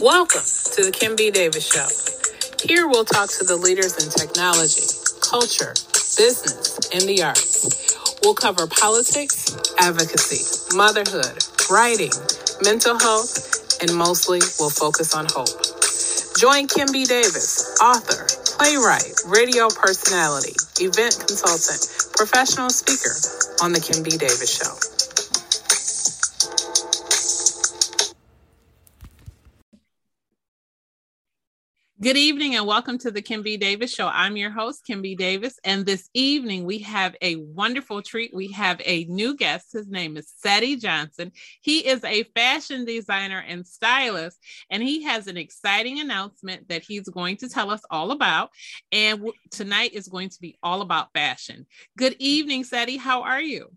Welcome to the Kim B. Davis Show. Here we'll talk to the leaders in technology, culture, business, and the arts. We'll cover politics, advocacy, motherhood, writing, mental health, and mostly we'll focus on hope. Join Kim B. Davis, author, playwright, radio personality, event consultant, professional speaker on The Kim B. Davis Show. Good evening and welcome to the Kim B. Davis Show. I'm your host, Kim B. Davis, and this evening we have a wonderful treat. We have a new guest. His name is Cedi Johnson. He is a fashion designer and stylist, and he has an exciting announcement that he's going to tell us all about. And tonight is going to be all about fashion. Good evening, Cedi. How are you?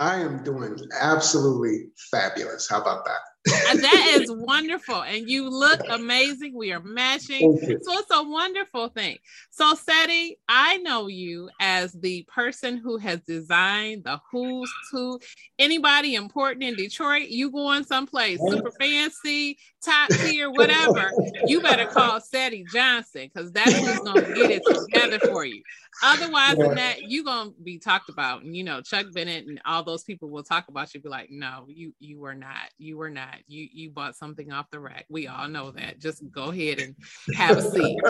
I am doing absolutely fabulous. How about that? That is wonderful. And you look amazing. We are matching. So it's a wonderful thing. So, Cedi, I know you as the person who has designed the who's who. Anybody important in Detroit, you going someplace super fancy, top tier, whatever, you better call Cedi Johnson because that's who's going to get it together for you. Otherwise yeah. than that, you're gonna be talked about. And you know, Chuck Bennett and all those people will talk about you, be like, no, you you were not, you were not. You you bought something off the rack. We all know that. Just go ahead and have a seat.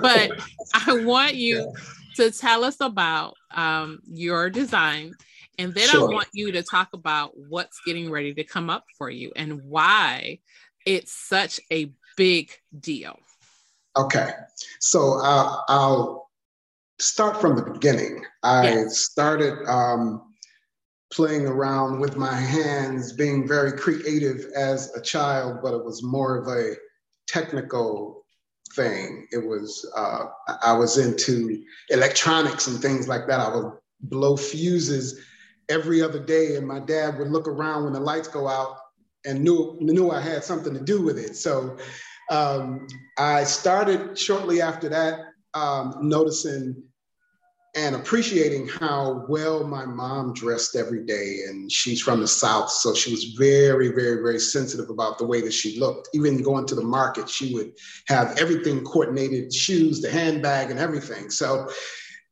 but I want you to tell us about um, your design. And then sure. I want you to talk about what's getting ready to come up for you and why it's such a big deal. Okay. So uh, I'll start from the beginning. I yes. started um, playing around with my hands, being very creative as a child, but it was more of a technical thing. It was, uh, I was into electronics and things like that. I would blow fuses every other day, and my dad would look around when the lights go out and knew, knew I had something to do with it. So um, I started shortly after that um, noticing and appreciating how well my mom dressed every day. And she's from the South, so she was very, very, very sensitive about the way that she looked. Even going to the market, she would have everything coordinated shoes, the handbag, and everything. So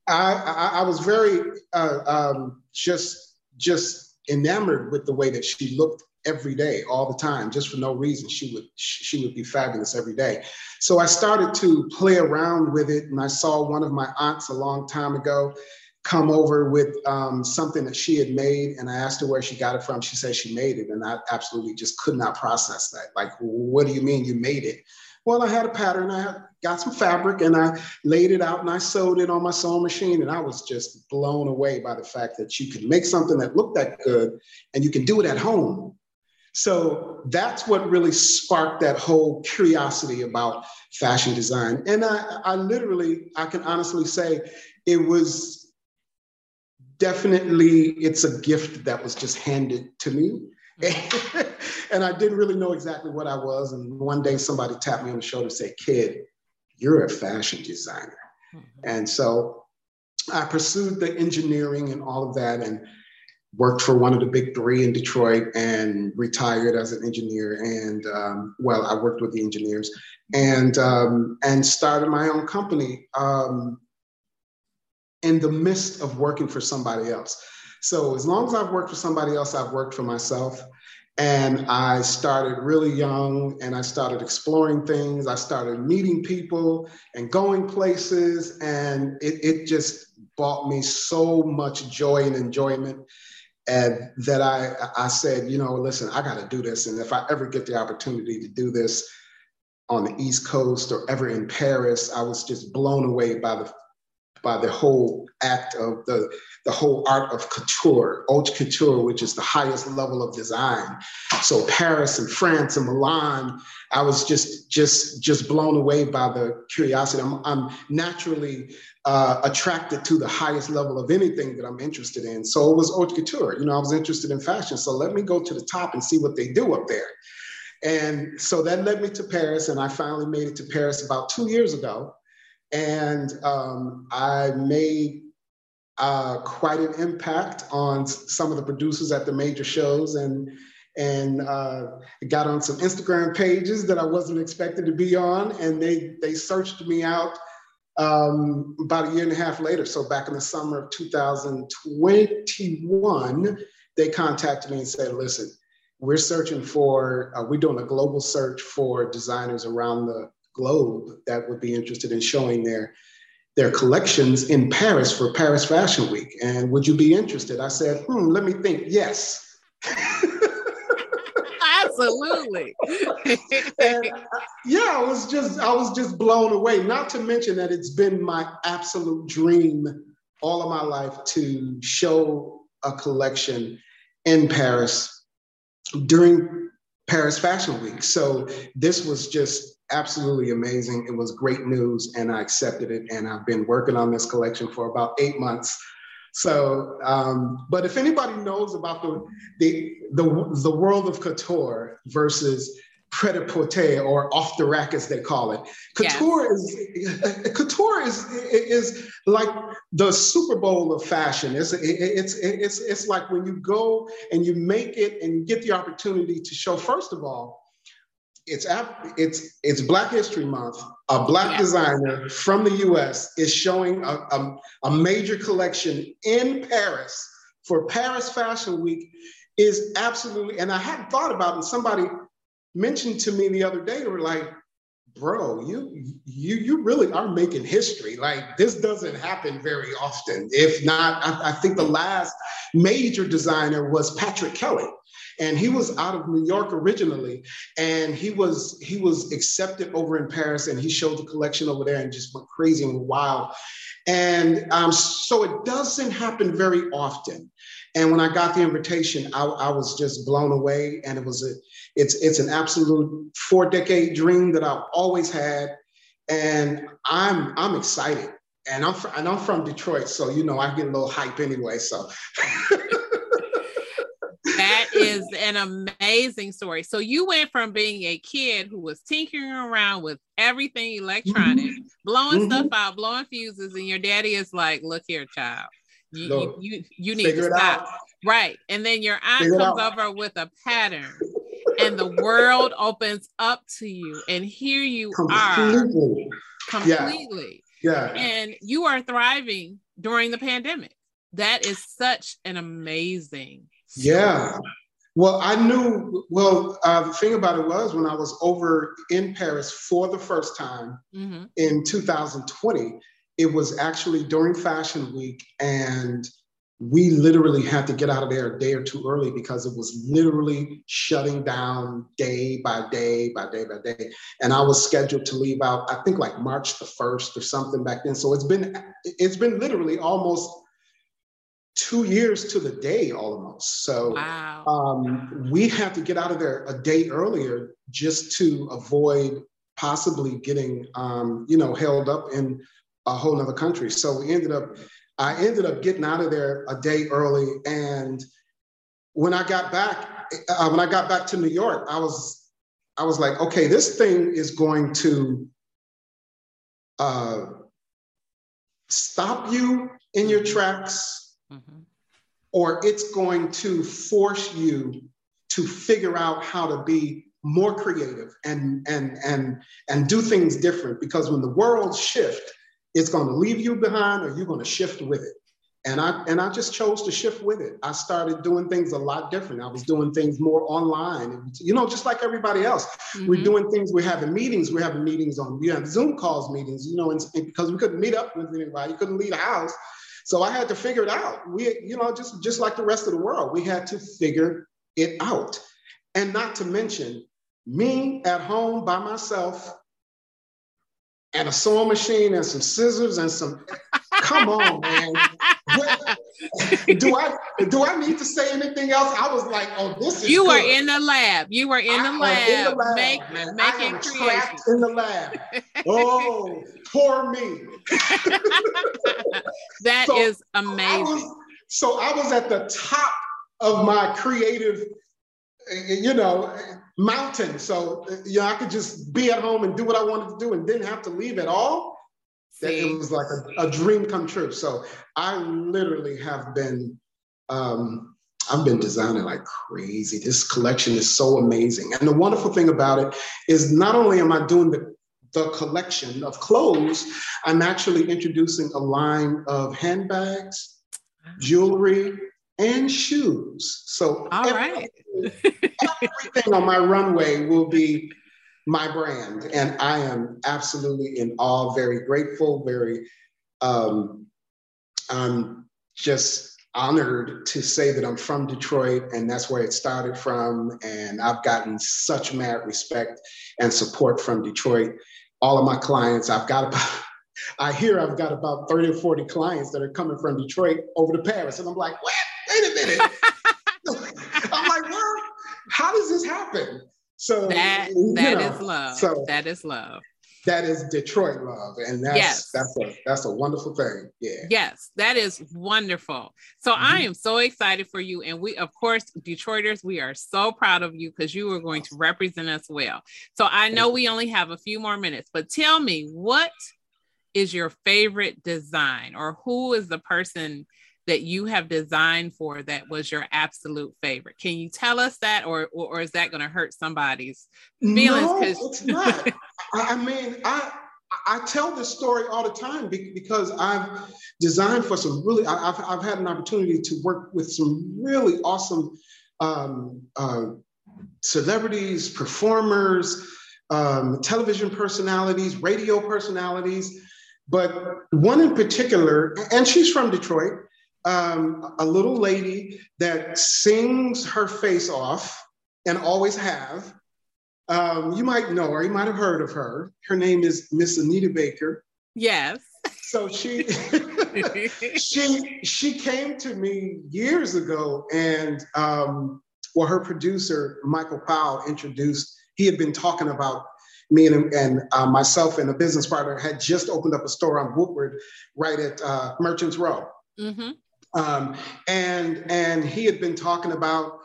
I, I, I was very uh, um, just, just enamored with the way that she looked every day, all the time, just for no reason. She would she would be fabulous every day. So I started to play around with it, and I saw one of my aunts a long time ago come over with um, something that she had made, and I asked her where she got it from. She said she made it, and I absolutely just could not process that. Like, what do you mean you made it? Well, I had a pattern. I got some fabric and I laid it out and I sewed it on my sewing machine. And I was just blown away by the fact that you could make something that looked that good and you can do it at home so that's what really sparked that whole curiosity about fashion design. And I, I literally, I can honestly say it was definitely, it's a gift that was just handed to me. and I didn't really know exactly what I was. And one day somebody tapped me on the shoulder and said, kid, you're a fashion designer. Mm-hmm. And so I pursued the engineering and all of that. And worked for one of the big three in Detroit and retired as an engineer. And um, well, I worked with the engineers and um, and started my own company um, in the midst of working for somebody else. So as long as I've worked for somebody else, I've worked for myself. And I started really young and I started exploring things. I started meeting people and going places. And it, it just brought me so much joy and enjoyment and that I I said, you know, listen, I got to do this, and if I ever get the opportunity to do this on the East Coast or ever in Paris, I was just blown away by the by the whole act of the the whole art of couture, haute couture, which is the highest level of design. So Paris and France and Milan, I was just just just blown away by the curiosity. I'm, I'm naturally uh, attracted to the highest level of anything that I'm interested in. So it was haute couture. You know, I was interested in fashion. So let me go to the top and see what they do up there. And so that led me to Paris, and I finally made it to Paris about two years ago. And um, I made uh, quite an impact on some of the producers at the major shows. And and uh, got on some Instagram pages that I wasn't expected to be on, and they they searched me out um, about a year and a half later. So back in the summer of 2021, they contacted me and said, "Listen, we're searching for uh, we're doing a global search for designers around the globe that would be interested in showing their." their collections in Paris for Paris Fashion Week. And would you be interested? I said, hmm, let me think. Yes. Absolutely. and, uh, yeah, I was just I was just blown away. Not to mention that it's been my absolute dream all of my life to show a collection in Paris during Paris Fashion Week. So this was just absolutely amazing. It was great news, and I accepted it. And I've been working on this collection for about eight months. So, um, but if anybody knows about the, the the the world of couture versus pret-a-porter or off the rack as they call it, couture yes. is couture is is like the Super Bowl of fashion. It's it's it's it's like when you go and you make it and you get the opportunity to show. First of all, it's it's it's Black History Month. A black designer from the U.S. is showing a, a, a, major collection in Paris for Paris Fashion Week. Is absolutely, and I hadn't thought about it. Somebody mentioned to me the other day, they were like, "Bro, you you you really are making history. Like this doesn't happen very often. If not, I, I think the last major designer was Patrick Kelly." And he was out of New York originally, and he was he was accepted over in Paris, and he showed the collection over there and just went crazy and wild. And um, so it doesn't happen very often. And when I got the invitation, I, I was just blown away, and it was a it's it's an absolute four decade dream that I've always had, and I'm I'm excited. And I'm, and I'm from Detroit, so you know I get a little hype anyway. So an amazing story. So you went from being a kid who was tinkering around with everything electronic, mm-hmm. blowing mm-hmm. stuff out, blowing fuses, and your daddy is like, "Look here, child, you you, you, you need to stop." Right, and then your aunt Figure comes over with a pattern, and the world opens up to you, and here you completely. are, completely. Yeah. yeah, and you are thriving during the pandemic. That is such an amazing yeah. Well, I knew. Well, uh, the thing about it was when I was over in Paris for the first time mm-hmm. in 2020, it was actually during Fashion Week, and we literally had to get out of there a day or two early because it was literally shutting down day by day by day by day. And I was scheduled to leave out, I think, like March the first or something back then. So it's been it's been literally almost two years to the day almost. So wow. um, we had to get out of there a day earlier just to avoid possibly getting, um, you know, held up in a whole other country. So we ended up, I ended up getting out of there a day early. And when I got back, uh, when I got back to New York, I was, I was like, okay, this thing is going to uh, stop you in your tracks mm-hmm. or it's going to force you to figure out how to be more creative and and and and do things different. Because when the world shift it's going to leave you behind or you're going to shift with it. And i and i just chose to shift with it. I started doing things a lot different. I was doing things more online you know just like everybody else. Mm-hmm. we're doing things we're having meetings we're having meetings on we have zoom calls meetings you know and, because we couldn't meet up with anybody you couldn't leave the house so I had to figure it out. We, you know, just, just like the rest of the world, we had to figure it out. And not to mention me at home by myself and a sewing machine and some scissors and some come on, man. do I do I need to say anything else? I was like, oh, this is you were in the lab. You were in the lab, in the lab make, man. making creations in the lab. Oh, poor me. That so is amazing. I was, so I was at the top of my creative, you know, mountain. So you know, I could just be at home and do what I wanted to do and didn't have to leave at all. See? It was like a, a, dream come true. So I literally have been, um, I've been designing like crazy. This collection is so amazing. And the wonderful thing about it is not only am I doing the, the collection of clothes, I'm actually introducing a line of handbags, jewelry, and shoes. So all right. everything on my runway will be my brand. And I am absolutely in awe, very grateful, very um, I'm just honored to say that I'm from Detroit and that's where it started from. And I've gotten such mad respect and support from Detroit. All of my clients, I've got about, I hear I've got about 30 or 40 clients that are coming from Detroit over to Paris. And I'm like, what? Wait a minute. I'm like, well, how does this happen? So that that know, is love. So that is love that is Detroit love, and that's yes. that's a that's a wonderful thing. Yeah. Yes, that is wonderful. So mm-hmm. I am so excited for you, and we, of course, Detroiters, we are so proud of you because you are going to represent us well. So I know we only have a few more minutes, but tell me what is your favorite design, or who is the person that you have designed for that was your absolute favorite. Can you tell us that, or or, or is that going to hurt somebody's feelings? No, it's not. I mean, I I tell this story all the time because I've designed for some really. I've I've had an opportunity to work with some really awesome um, uh, celebrities, performers, um, television personalities, radio personalities. But one in particular, and she's from Detroit, um, a little lady that sings her face off and always have. Um, you might know her, you might have heard of her. Her name is Miss Anita Baker. Yes. So she she she came to me years ago, and um, well, her producer Michael Powell introduced. He had been talking about me and, and uh, myself and a business partner had just opened up a store on Woodward, right at uh, Merchants Row. Mm-hmm. Um, and and he had been talking about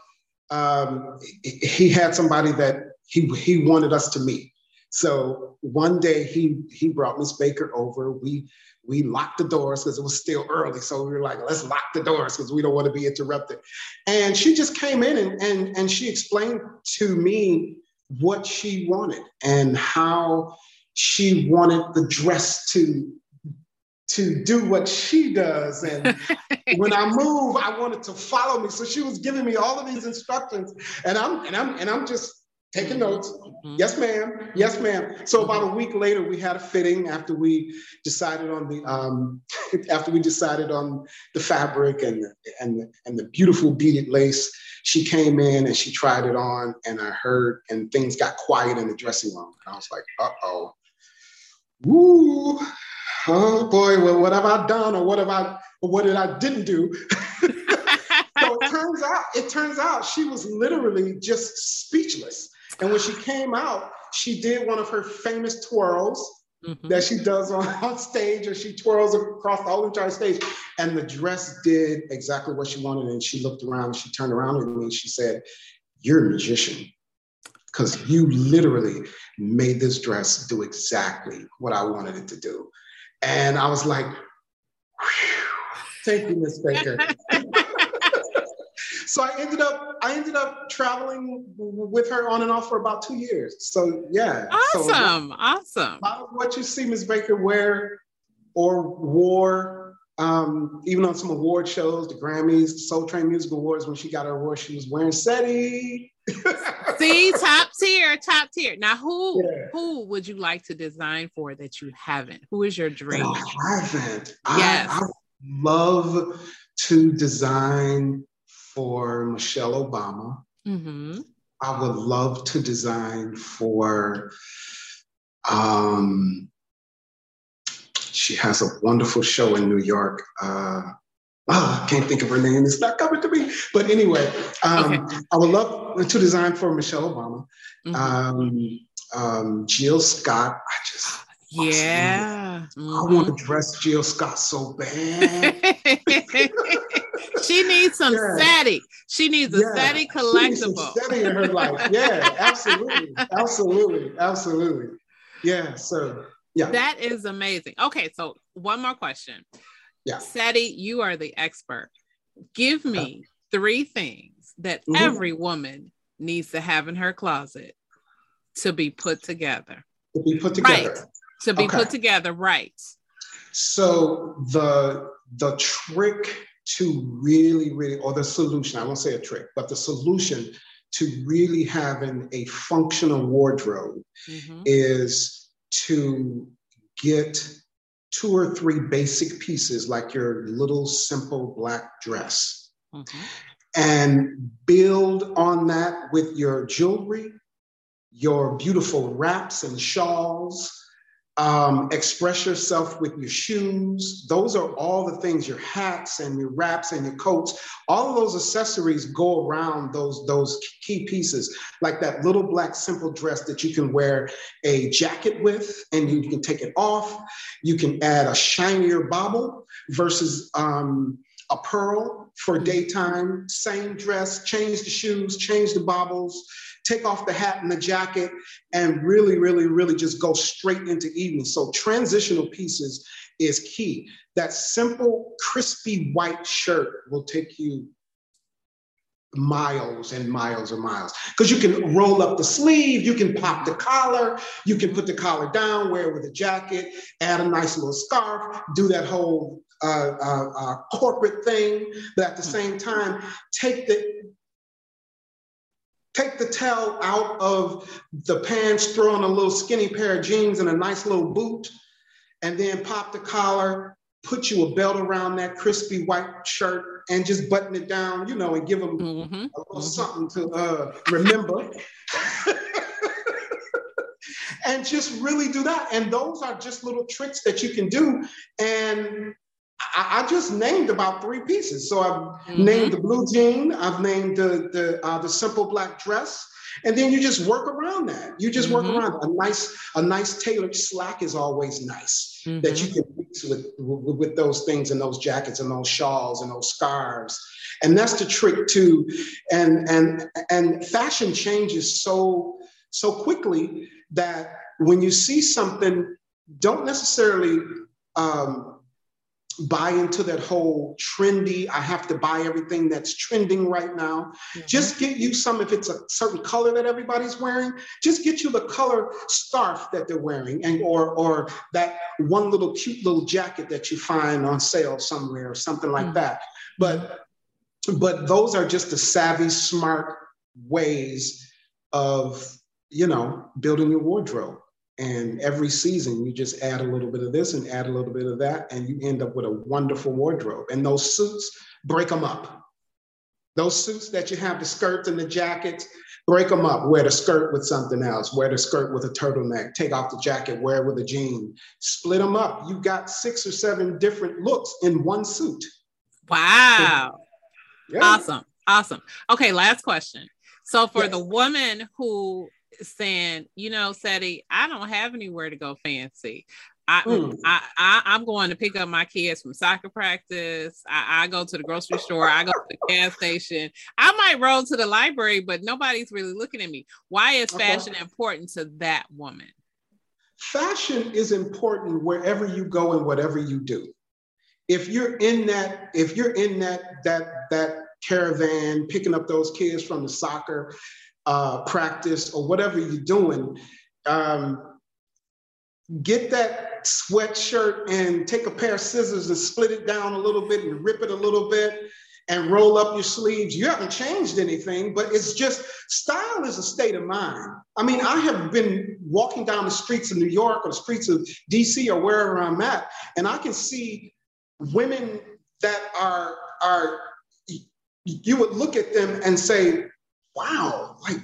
um, he had somebody that he he wanted us to meet. So one day he he brought Miss Baker over. We we locked the doors because it was still early. So we were like, let's lock the doors because we don't want to be interrupted. And she just came in and, and, and she explained to me what she wanted and how she wanted the dress to to do what she does. And when I move, I wanted to follow me. So she was giving me all of these instructions. And I'm and I'm and I'm just taking notes. Mm-hmm. Yes, ma'am. Yes, ma'am. So about a week later, we had a fitting after we decided on the um, after we decided on the fabric and and and the beautiful beaded lace. She came in and she tried it on, and I heard and things got quiet in the dressing room. And I was like, uh oh. Woo, oh boy, well, what have I done or what have I, what did I didn't do? so it turns out, it turns out she was literally just speechless. And when she came out, she did one of her famous twirls mm-hmm. that she does on, on stage, or she twirls across the whole entire stage. And the dress did exactly what she wanted. And she looked around, she turned around at me, and she said, You're a magician. Because you literally made this dress do exactly what I wanted it to do. And I was like, thank you, Miss Baker. so I ended up I ended up traveling with her on and off for about two years. So yeah. Awesome. So, awesome. What you see Miss Baker wear or wore um, even on some award shows, the Grammys, the Soul Train Music Awards, when she got her award, she was wearing CEDI. See, top tier, top tier. Now, who yeah. who would you like to design for that you haven't? Who is your dream? I haven't. Yes. I, I love to design for Michelle Obama. Mm-hmm. I would love to design for. Um, she has a wonderful show in New York. Uh, oh, I can't think of her name. It's not coming to me. But anyway, um, okay. I would love to design for Michelle Obama. Mm-hmm. Um, um, Jill Scott. I just yeah. Mm-hmm. I want to dress Jill Scott so bad. she needs some yeah. She needs a yeah. collectible. CEDI in her life. Yeah, absolutely. absolutely. Absolutely. Yeah. So yeah. That is amazing. Okay. So one more question. Yeah. CEDI, you are the expert. Give me three things that mm-hmm. every woman needs to have in her closet to be put together. To be put together. Right. To be okay. put together, right. So the the trick to really, really, or the solution, I won't say a trick, but the solution to really having a functional wardrobe mm-hmm. is to get two or three basic pieces like your little simple black dress mm-hmm. and build on that with your jewelry, your beautiful wraps and shawls, um, express yourself with your shoes. Those are all the things, your hats and your wraps and your coats. All of those accessories go around those, those key pieces, like that little black simple dress that you can wear a jacket with and you can take it off. You can add a shinier bauble versus um, a pearl for mm-hmm. daytime, same dress, change the shoes, change the baubles, take off the hat and the jacket, and really, really, really just go straight into evening. So transitional pieces is key. That simple, crispy white shirt will take you miles and miles and miles because you can roll up the sleeve you can pop the collar you can put the collar down wear it with a jacket add a nice little scarf do that whole uh, uh, uh, corporate thing but at the same time take the Take the tail out of the pants, throw on a little skinny pair of jeans and a nice little boot, and then pop the collar, put you a belt around that crispy white shirt, and just button it down, you know, and give them mm-hmm. a little mm-hmm. something to uh, remember. and just really do that. And those are just little tricks that you can do. And I, I just named about three pieces. So I've mm-hmm. named the blue jean, I've named the the uh, the simple black dress, and then you just work around that. You just mm-hmm. work around a nice a nice tailored slack is always nice mm-hmm. that you can mix with, with with those things and those jackets and those shawls and those scarves. And that's the trick too. And and and fashion changes so so quickly that when you see something, don't necessarily um, buy into that whole trendy, I have to buy everything that's trending right now. Mm-hmm. Just get you some, if it's a certain color that everybody's wearing, just get you the color scarf that they're wearing and or or that one little cute little jacket that you find on sale somewhere or something like mm-hmm. that. But but those are just the savvy, smart ways of you know building your wardrobe. And every season, you just add a little bit of this and add a little bit of that, and you end up with a wonderful wardrobe. And those suits, break them up. Those suits that you have, the skirts and the jackets, break them up. Wear the skirt with something else. Wear the skirt with a turtleneck. Take off the jacket. Wear it with a jean. Split them up. You got six or seven different looks in one suit. Wow. Yeah. Awesome. Awesome. Okay, last question. So for yes. the woman who saying, you know, Cedi, I don't have anywhere to go fancy. I, mm. I, I am going to pick up my kids from soccer practice. I, I, go to the grocery store. I go to the gas station. I might roll to the library, but nobody's really looking at me. Why is fashion okay. important to that woman? Fashion is important wherever you go and whatever you do. If you're in that, if you're in that that that caravan picking up those kids from the soccer, uh, practice or whatever you're doing, um, get that sweatshirt and take a pair of scissors and split it down a little bit and rip it a little bit and roll up your sleeves. You haven't changed anything, but it's just style is a state of mind. I mean, I have been walking down the streets of New York or the streets of DC or wherever I'm at, and I can see women that are are you would look at them and say, wow, like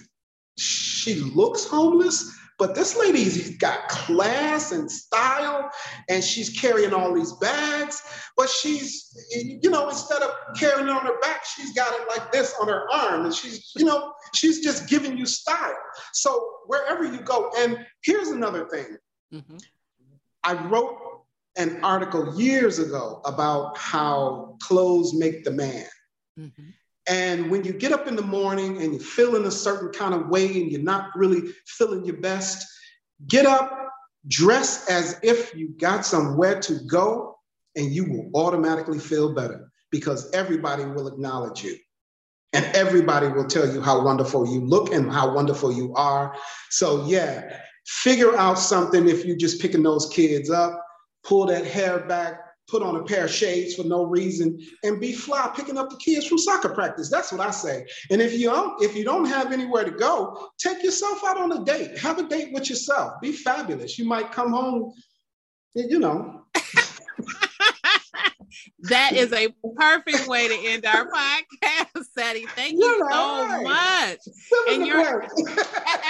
she looks homeless, but this lady's got class and style, and she's carrying all these bags. But she's, you know, instead of carrying it on her back, she's got it like this on her arm, and she's, you know, she's just giving you style. So wherever you go, and here's another thing. Mm-hmm. I wrote an article years ago about how clothes make the man. Mm-hmm. And when you get up in the morning and you're feeling a certain kind of way and you're not really feeling your best, get up, dress as if you got somewhere to go, and you will automatically feel better because everybody will acknowledge you. and everybody will tell you how wonderful you look and how wonderful you are. So, yeah, figure out something if you're just picking those kids up, pull that hair back, put on a pair of shades for no reason, and be fly picking up the kids from soccer practice. That's what I say. And if you don't, if you don't have anywhere to go, take yourself out on a date. Have a date with yourself. Be fabulous. You might come home, you know. that is a perfect way to end our podcast, Cedi. Thank you so right. much. Fill and you're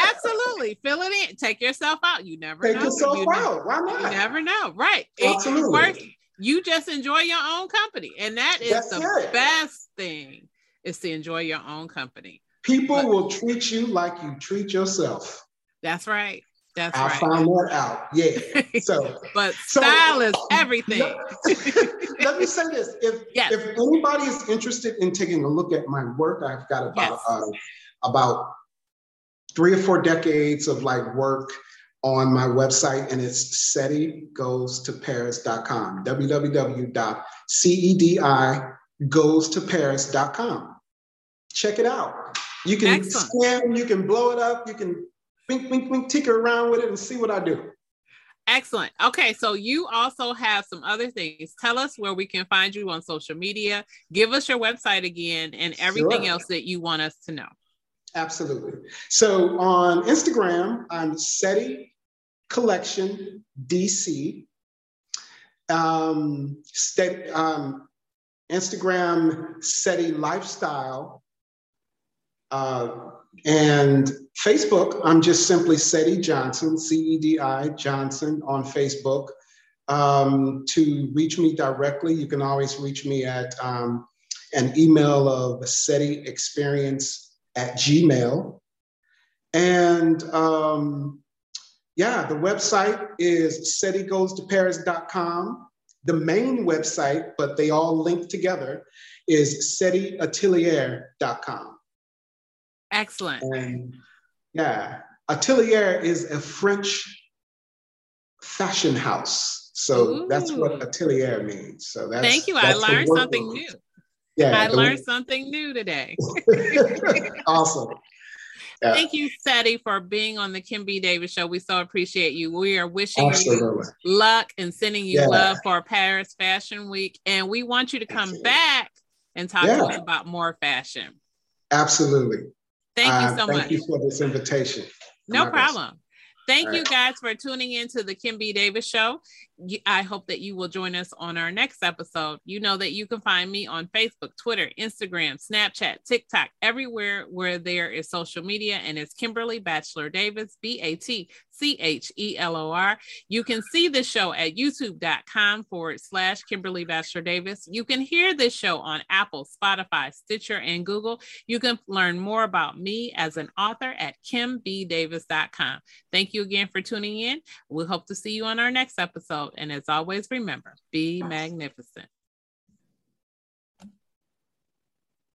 absolutely fill it in. Take yourself out. You never Take know. yourself you out. Why not? You never know. Right. Absolutely. You just enjoy your own company. And that is That's the it. best thing is to enjoy your own company. People but, will treat you like you treat yourself. That's right. That's I right. found that out. Yeah. So, but style so, is everything. let me say this: if yes. if anybody is interested in taking a look at my work, I've got about yes. uh, about three or four decades of like work on my website, and it's cedi goes to CediGoesToParis.com. www.cedigoestoparis.com. Check it out. You can Excellent. scan, you can blow it up, you can wink, wink, wink, tinker around with it and see what I do. Excellent. Okay, so you also have some other things. Tell us where we can find you on social media. Give us your website again and everything sure. else that you want us to know. Absolutely. So on Instagram, I'm CEDI Collection DC. Um, um, Instagram CEDI Lifestyle. Uh, and Facebook, I'm just simply CEDI Johnson, C E D I Johnson on Facebook. Um, to reach me directly, you can always reach me at um, an email of CEDI Experience at Gmail. And um, yeah, the website is cedigoestoparis.com. The main website, but they all link together, is cediatelier.com. Excellent. And yeah, Atelier is a French fashion house. So Ooh. that's what atelier means. So that's thank you. I learned something new. Yeah, I learned something new today. awesome. Yeah. Thank you, Cedi, for being on the Kim B. Davis show. We so appreciate you. We are wishing Absolutely. you luck and sending you yeah. love for Paris Fashion Week. And we want you to come Absolutely. back and talk yeah. to us about more fashion. Absolutely. Thank you uh, so thank much. Thank you for this invitation. No problem. Thank All you right. guys for tuning in to the Kim B. Davis Show. I hope that you will join us on our next episode. You know that you can find me on Facebook, Twitter, Instagram, Snapchat, TikTok, everywhere where there is social media, and it's Kimberly Batchelor Davis, B A T C H E L O R. You can see the show at youtube.com forward slash Kimberly Batchelor Davis. You can hear this show on Apple, Spotify, Stitcher, and Google. You can learn more about me as an author at kimbdavis.com. Thank you again for tuning in. We hope to see you on our next episode. And as always, remember be magnificent.